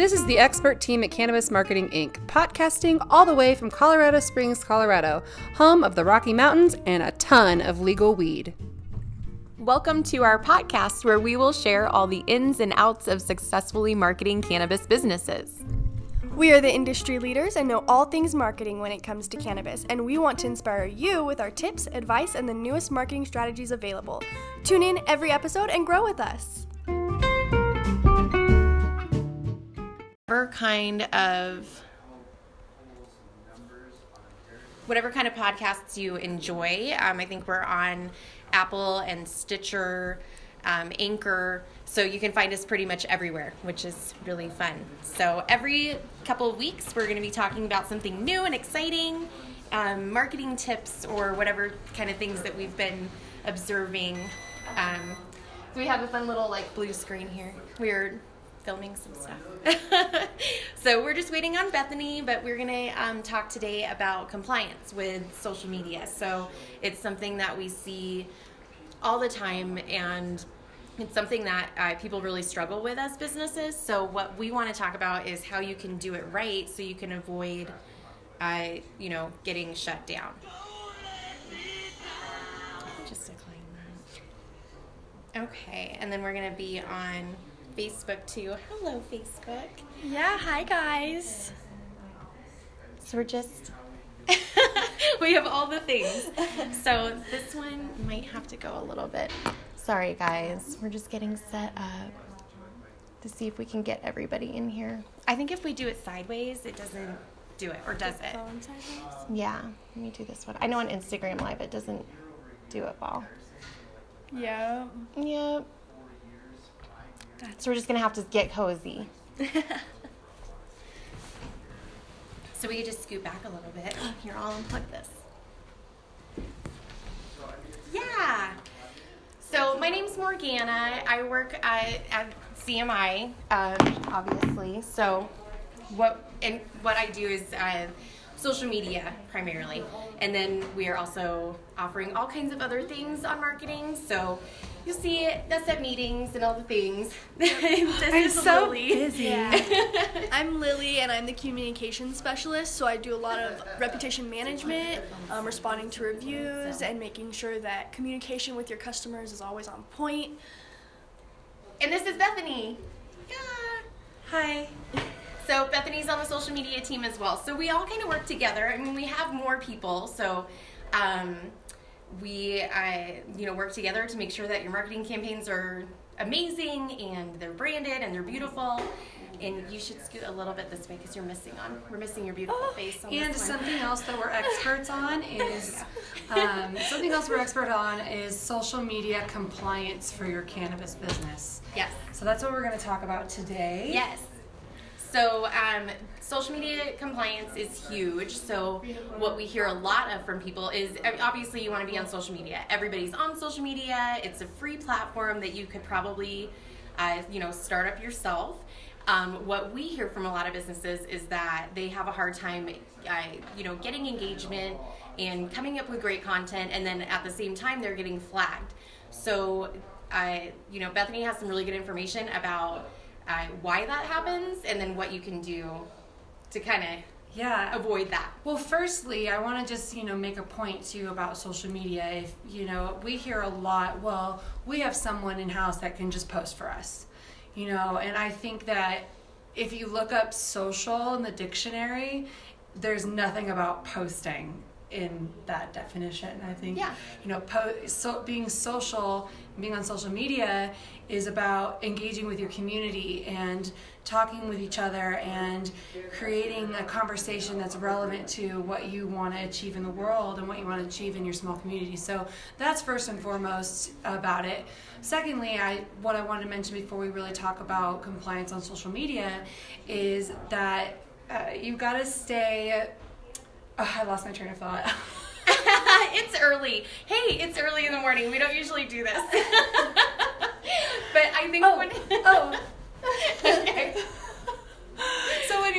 This is the expert team at Cannabis Marketing Inc., podcasting all the way from Colorado Springs, Colorado, home of the Rocky Mountains and a ton of legal weed. Welcome to our podcast where we will share all the ins and outs of successfully marketing cannabis businesses. We are the industry leaders and know all things marketing when it comes to cannabis, and we want to inspire you with our tips, advice, and the newest marketing strategies available. Tune in every episode and grow with us. Whatever kind of whatever kind of podcasts you enjoy, um, I think we're on Apple and Stitcher, um, Anchor. So you can find us pretty much everywhere, which is really fun. So every couple of weeks, we're going to be talking about something new and exciting, um, marketing tips, or whatever kind of things that we've been observing. Um, we have a fun little like blue screen here. We're filming some stuff. so we're just waiting on Bethany, but we're gonna um, talk today about compliance with social media. So it's something that we see all the time and it's something that uh, people really struggle with as businesses. So what we want to talk about is how you can do it right, so you can avoid, uh, you know, getting shut down. Just that. Okay, and then we're gonna be on Facebook too. Hello, Facebook. Yeah, hi guys. So we're just. we have all the things. So this one might have to go a little bit. Sorry, guys. We're just getting set up to see if we can get everybody in here. I think if we do it sideways, it doesn't do it, or does it? Yeah, let me do this one. I know on Instagram Live it doesn't do it well. Yeah. Yep. So we're just gonna have to get cozy. so we could just scoot back a little bit. Here, I'll unplug this. Yeah. So my name's Morgana. I work at, at CMI, um, obviously. So what and what I do is uh, social media primarily, and then we are also offering all kinds of other things on marketing. So you'll see us at meetings and all the things. I'm so Lily. busy. I'm Lily, and I'm the communication specialist. So I do a lot of reputation management, um, responding to reviews, and making sure that communication with your customers is always on point. And this is Bethany. Yeah. Hi. So Bethany's on the social media team as well. So we all kind of work together. I mean, we have more people, so um, we, uh, you know, work together to make sure that your marketing campaigns are amazing and they're branded and they're beautiful. And you should scoot a little bit this way because you're missing on. We're missing your beautiful face. On And something else that we're experts on is um, something else we're expert on is social media compliance for your cannabis business. Yes. So that's what we're going to talk about today. Yes. So, um, social media compliance is huge. So, what we hear a lot of from people is I obviously you want to be on social media. Everybody's on social media. It's a free platform that you could probably, uh, you know, start up yourself. Um, what we hear from a lot of businesses is that they have a hard time, uh, you know, getting engagement and coming up with great content, and then at the same time they're getting flagged. So, uh, you know, Bethany has some really good information about uh, why that happens and then what you can do to kind of Yeah. avoid that. Well, firstly, I want to just, you know, make a point to you about social media. If, you know, we hear a lot, well, we have someone in house that can just post for us. You know, and I think that if you look up social in the dictionary, there's nothing about posting in that definition. I think, Yeah. you know, po- so being social, being on social media is about engaging with your community and talking with each other and creating a conversation that's relevant to what you want to achieve in the world and what you want to achieve in your small community. So that's first and foremost about it. Secondly, I what I wanted to mention before we really talk about compliance on social media is that uh, you got to stay. Oh, I lost my train of thought. it's early. Hey, it's early in the morning. We don't usually do this. but I think Oh, when oh. okay.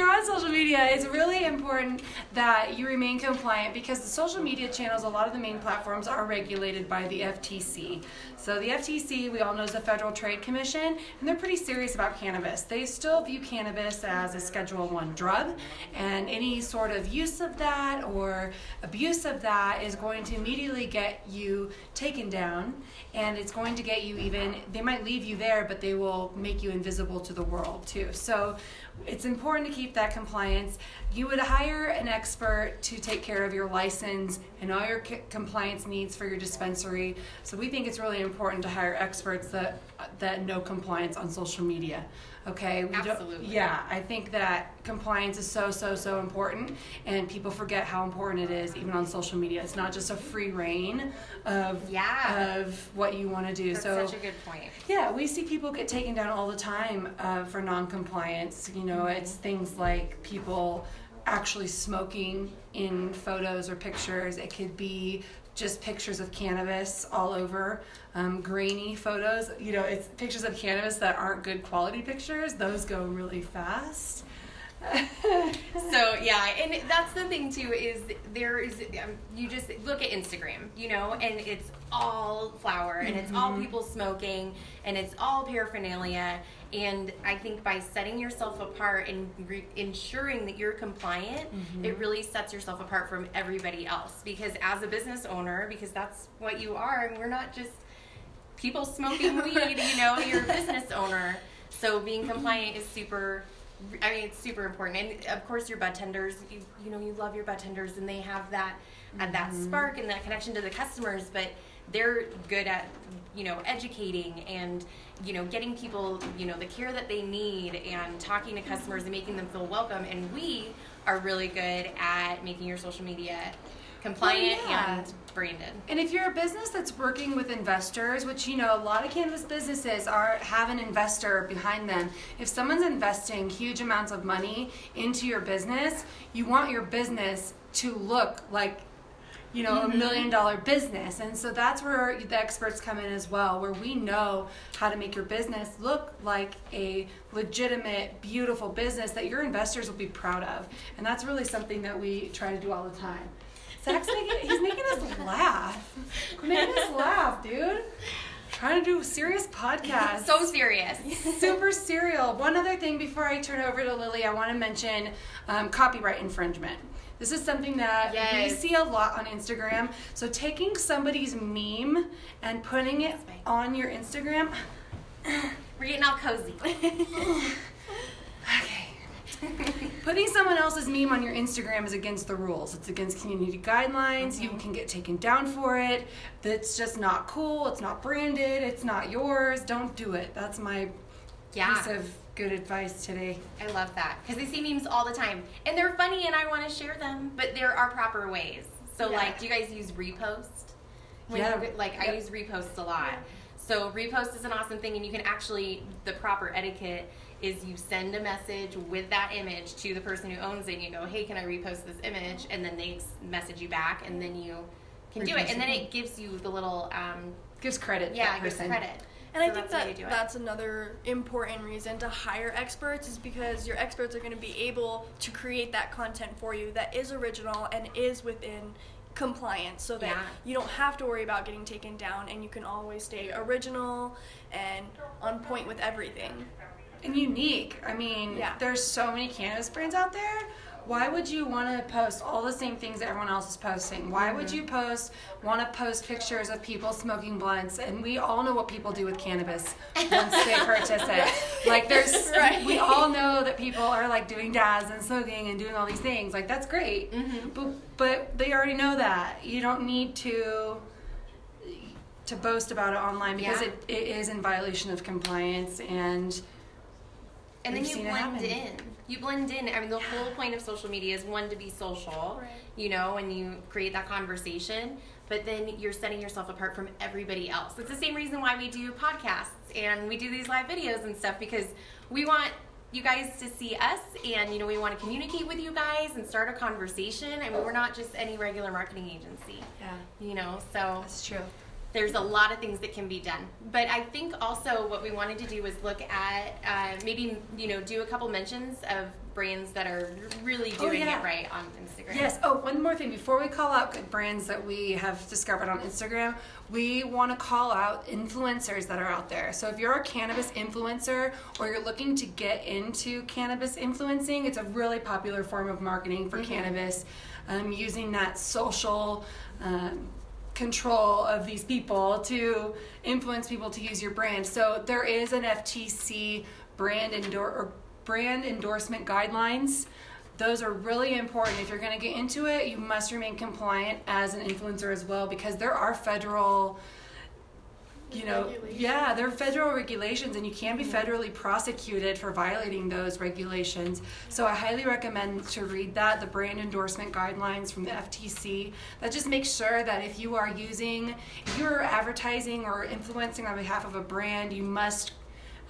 You're on social media, it's really important that you remain compliant because the social media channels, a lot of the main platforms are regulated by the FTC. So the FTC, we all know, is the Federal Trade Commission, and they're pretty serious about cannabis. They still view cannabis as a Schedule One drug, and any sort of use of that or abuse of that is going to immediately get you taken down, and it's going to get you even. They might leave you there, but they will make you invisible to the world too. So it's important to keep that compliance. You would hire an expert to take care of your license and all your c- compliance needs for your dispensary. So we think it's really important to hire experts that that know compliance on social media. Okay, we Absolutely. Yeah, I think that compliance is so so so important, and people forget how important it is even on social media. It's not just a free rein of Yeah. of what you want to do. That's so such a good point. yeah, we see people get taken down all the time uh, for non-compliance. You know, it's things like people actually smoking in photos or pictures. It could be just pictures of cannabis all over, um, grainy photos. You know, it's pictures of cannabis that aren't good quality pictures. Those go really fast. so yeah and that's the thing too is there is um, you just look at instagram you know and it's all flower and it's all people smoking and it's all paraphernalia and i think by setting yourself apart and re- ensuring that you're compliant it really sets yourself apart from everybody else because as a business owner because that's what you are and we're not just people smoking weed you know you're a business owner. So being compliant is super I mean, it's super important, and of course, your bud tenders. You you know, you love your bud tenders, and they have that and that mm-hmm. spark and that connection to the customers. But they're good at you know educating and you know getting people you know the care that they need and talking to customers and making them feel welcome. And we are really good at making your social media oh, compliant yeah. and branded. And if you're a business that's working with investors, which you know a lot of cannabis businesses are have an investor behind them. If someone's investing huge amounts of money into your business, you want your business to look like you know, a mm-hmm. million dollar business. And so that's where the experts come in as well, where we know how to make your business look like a legitimate, beautiful business that your investors will be proud of. And that's really something that we try to do all the time. Zach's making, he's making us laugh. Making us laugh, dude. Trying to do a serious podcast. So serious. Super serial. One other thing before I turn over to Lily, I want to mention um, copyright infringement. This is something that we see a lot on Instagram. So taking somebody's meme and putting it on your Instagram. We're getting all cozy. Putting someone else's meme on your Instagram is against the rules. It's against community guidelines. You mm-hmm. can get taken down for it. That's just not cool. It's not branded. It's not yours. Don't do it. That's my Yeah. piece of good advice today. I love that because I see memes all the time, and they're funny, and I want to share them. But there are proper ways. So, Yeah. like, do you guys use repost? When Yeah. you- like I use reposts a lot. So repost is an awesome thing, and you can actually the proper etiquette is you send a message with that image to the person who owns it, and you go, "Hey, can I repost this image?" And then they message you back, and then you can do it, and then it. gives you the little um, Gives credit yeah, gives credit. And So I think that's the way that to do it. that's another important reason to hire experts is because your experts are going to be able to create that content for you that is original and is within compliance so that Yeah. you don't have to worry about getting taken down and you can always stay original and on point with everything. and unique. I mean, Yeah. there's so many cannabis brands out there. Why would you want to post all the same things that everyone else is posting? Why would you post want to post pictures of people smoking blunts? And we all know what people do with cannabis once they purchase it. Like there's Right. we all know that people are like doing dabs and smoking and doing all these things. Like that's great. Mm-hmm. But but they already know that. You don't need to to boast about it online because Yeah. it, it is in violation of compliance and and then you blend in. You blend in. I mean, the whole point of social media is one to be social, Right. you know, and you create that conversation. But then you're setting yourself apart from everybody else. It's the same reason why we do podcasts and we do these live videos and stuff because we want you guys to see us and you know we want to communicate with you guys and start a conversation. I mean, we're not just any regular marketing agency, yeah. you know. So That's true. There's a lot of things that can be done. But I think also what we wanted to do was look at uh, maybe you know do a couple mentions of brands that are really Oh, doing yeah. it right on Instagram. Yes. Yes. Oh, one more thing before we call out good brands that we have discovered on Instagram, we want to call out influencers that are out there. So if you're a cannabis influencer or you're looking to get into cannabis influencing, it's a really popular form of marketing for cannabis. Um, using that social um, control of these people to influence people to use your brand. So there is an FTC brand endor- or brand endorsement guidelines. Those are really important. If you're going to get into it, you must remain compliant as an influencer as well because there are federal you know, yeah, there are federal regulations, and you can be mm-hmm. federally prosecuted for violating those regulations. So I highly recommend to read that, the brand endorsement guidelines from the FTC. That just makes sure that if you are using, if you are advertising or influencing on behalf of a brand, you must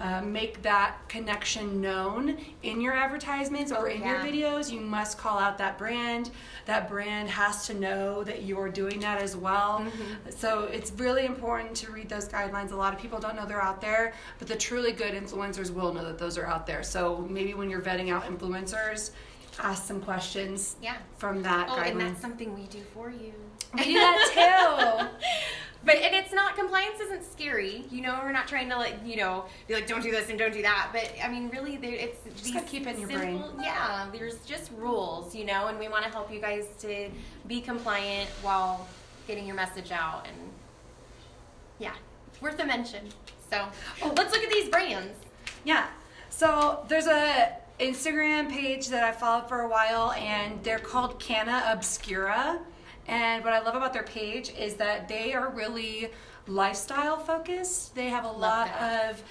uh, make that connection known in your advertisements or in your videos. You must call out that brand. That brand has to know that you're doing that as well. So it's really important to read those guidelines. A lot of people don't know they're out there, but the truly good influencers will know that those are out there. So maybe when you're vetting out influencers, ask some questions Yeah. from that Oh, and that's something we do for you. We do that too. But and it's not compliance isn't scary. You know, we're not trying to like you know be like don't do this and don't do that. But I mean, really, it's just gotta keep it in your brain. Yeah, there's just rules, you know, and we want to help you guys to be compliant while getting your message out. And yeah, it's worth a mention. So Oh. let's look at these brands. Yeah. So there's a Instagram page that I followed for a while, and they're called Canna Obscura. And what I love about their page is that they are really lifestyle focused. They have a lot that. of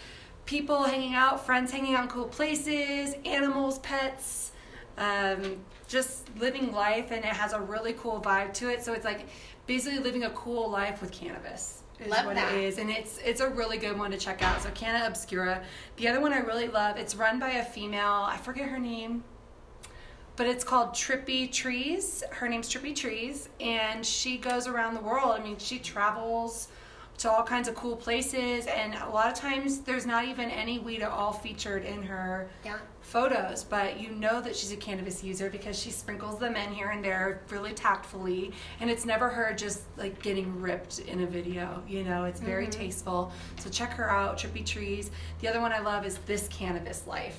people hanging out, friends hanging out in cool places, animals, pets, um, just living life, and it has a really cool vibe to it. So it's like basically living a cool life with cannabis. Is Love what that. it is, and it's it's a really good one to check out. So Canna Obscura. The other one I really love. It's run by a female. I forget her name, but it's called Trippy Trees. Her name's Trippy Trees, and she goes around the world. I mean, she travels to all kinds of cool places, and a lot of times there's not even any weed at all featured in her Yeah. photos, but you know that she's a cannabis user because she sprinkles them in here and there really tactfully, and it's never her just like getting ripped in a video. You know, it's very mm-hmm. tasteful. So check her out, Trippy Trees. The other one I love is This Cannabis Life.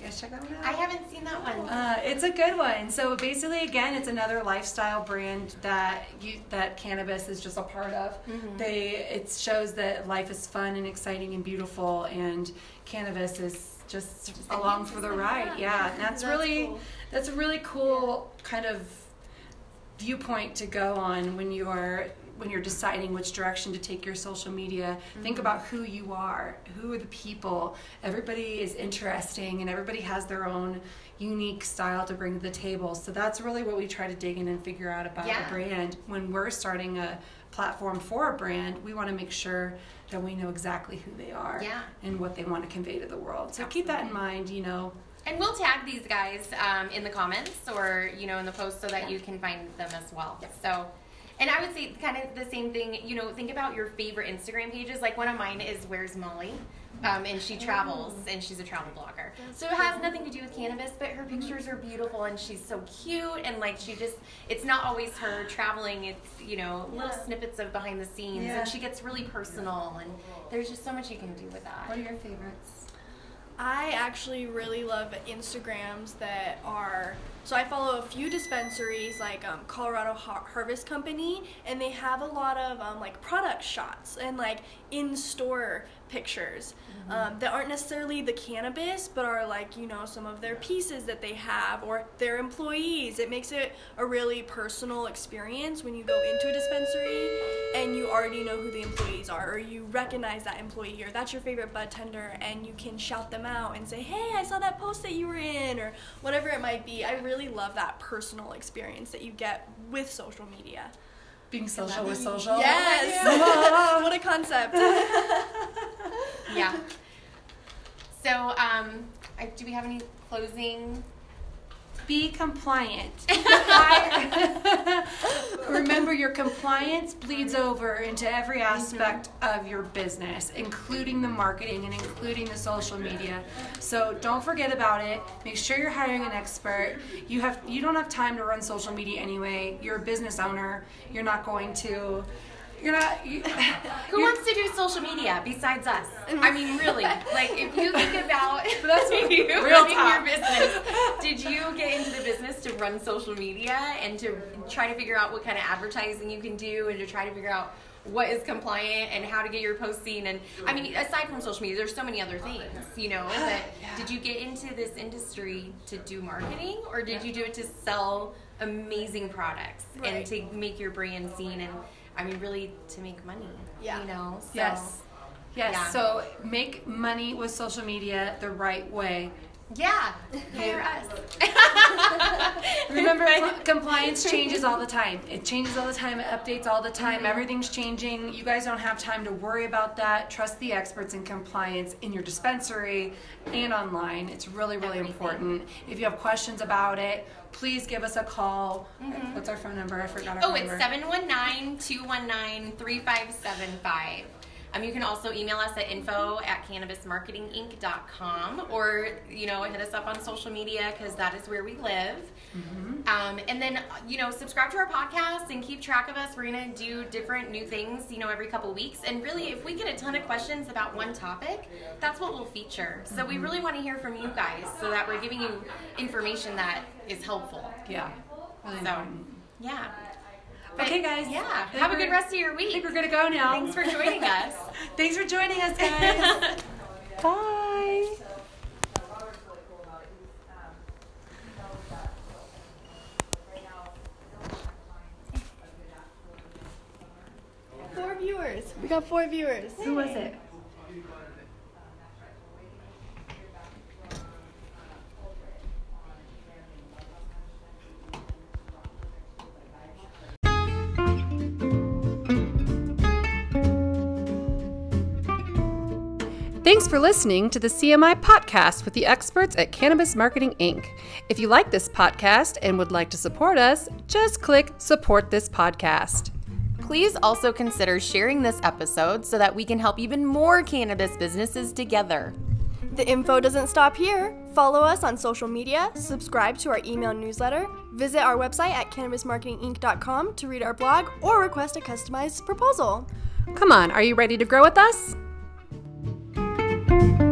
You guys check that one out? I haven't seen that one. Uh, it's a good one. So basically, again, it's another lifestyle brand that you that cannabis is just a part of. They it shows that life is fun and exciting and beautiful, and cannabis is just along for the ride. Yeah, and that's, That's really cool. that's a really cool kind of viewpoint to go on when you are when you're deciding which direction to take your social media think about who you are who are the people. Everybody is interesting and everybody has their own unique style to bring to the table. So that's really what we try to dig in and figure out about Yeah. a brand. When we're starting a platform for a brand we want to make sure that we know exactly who they are Yeah. and what they want to convey to the world. So keep that in mind you know. And we'll tag these guys um, in the comments or you know in the post so that you can find them as well. So, and I would say kind of the same thing. You know, think about your favorite Instagram pages. Like one of mine is Where's Molly, um, and she travels and she's a travel blogger. So it has nothing to do with cannabis, but her pictures are beautiful and she's so cute and like she just it's not always her traveling. It's you know little Yeah. snippets of behind the scenes Yeah. and she gets really personal and there's just so much you can do with that. what are your favorites I actually really love Instagrams that are. So I follow a few dispensaries like um, Colorado Har- Harvest Company, and they have a lot of um, like product shots and like in-store pictures um, that aren't necessarily the cannabis, but are like you know some of their pieces that they have or their employees. It makes it a really personal experience when you go into a dispensary and you already know who the employees are, or you recognize that employee, or that's your favorite bud tender, and you can shout them out and say, "Hey, I saw that post that you were in," or whatever it might be. I really love that personal experience that you get with social media. being social with social Yes, what a concept. yeah. So, um, I, do we have any closing be compliant. Remember, your compliance bleeds over into every aspect mm-hmm. of your business, including the marketing and including the social media. So don't forget about it. Make sure you're hiring an expert. You have you don't have time to run social media anyway. You're a business owner. You're not going to. You're not. You, Who you're- wants to do social media besides us? I mean, really. Like, if you think about That's you real running talk. your business, did you get into the business to run social media and to try to figure out what kind of advertising you can do and to try to figure out what is compliant and how to get your posts seen? And I mean, aside from social media, there's so many other things, you know. But did you get into this industry to do marketing, or did you do it to sell amazing products and to make your brand seen and I mean, really to make money. Yeah. You know. So, Yes. Yes. Yeah. So make money with social media the right way. Yeah. Hire us. Remember, compliance changes all the time. It changes all the time. It updates all the time. Mm-hmm. Everything's changing. You guys don't have time to worry about that. Trust the experts in compliance in your dispensary and online. It's really, really Everything. important. If you have questions about it, please give us a call. Mm-hmm. What's our phone number? I forgot our number. Oh, phone it's number. 719 219 3575. Um, you can also email us at info at cannabismarketinginc.com or, you know, hit us up on social media because that is where we live. Um, and then, you know, subscribe to our podcast and keep track of us. We're going to do different new things, you know, every couple weeks. And really, if we get a ton of questions about one topic, that's what we'll feature. So we really want to hear from you guys so that we're giving you information that is helpful. Yeah. Really So, important. yeah. Okay, guys. Yeah. Have a good rest of your I think week. we're gonna go now. Thanks for joining us. Thanks for joining us, guys. Bye. Four viewers. We got four viewers. Who was it? Thanks for listening to the CMI podcast with the experts at Cannabis Marketing Inc. If you like this podcast and would like to support us, just click support this podcast. Please also consider sharing this episode so that we can help even more cannabis businesses together. The info doesn't stop here. Follow us on social media, subscribe to our email newsletter, visit our website at cannabismarketinginc.com to read our blog, or request a customized proposal. Come on, are you ready to grow with us? Thank you.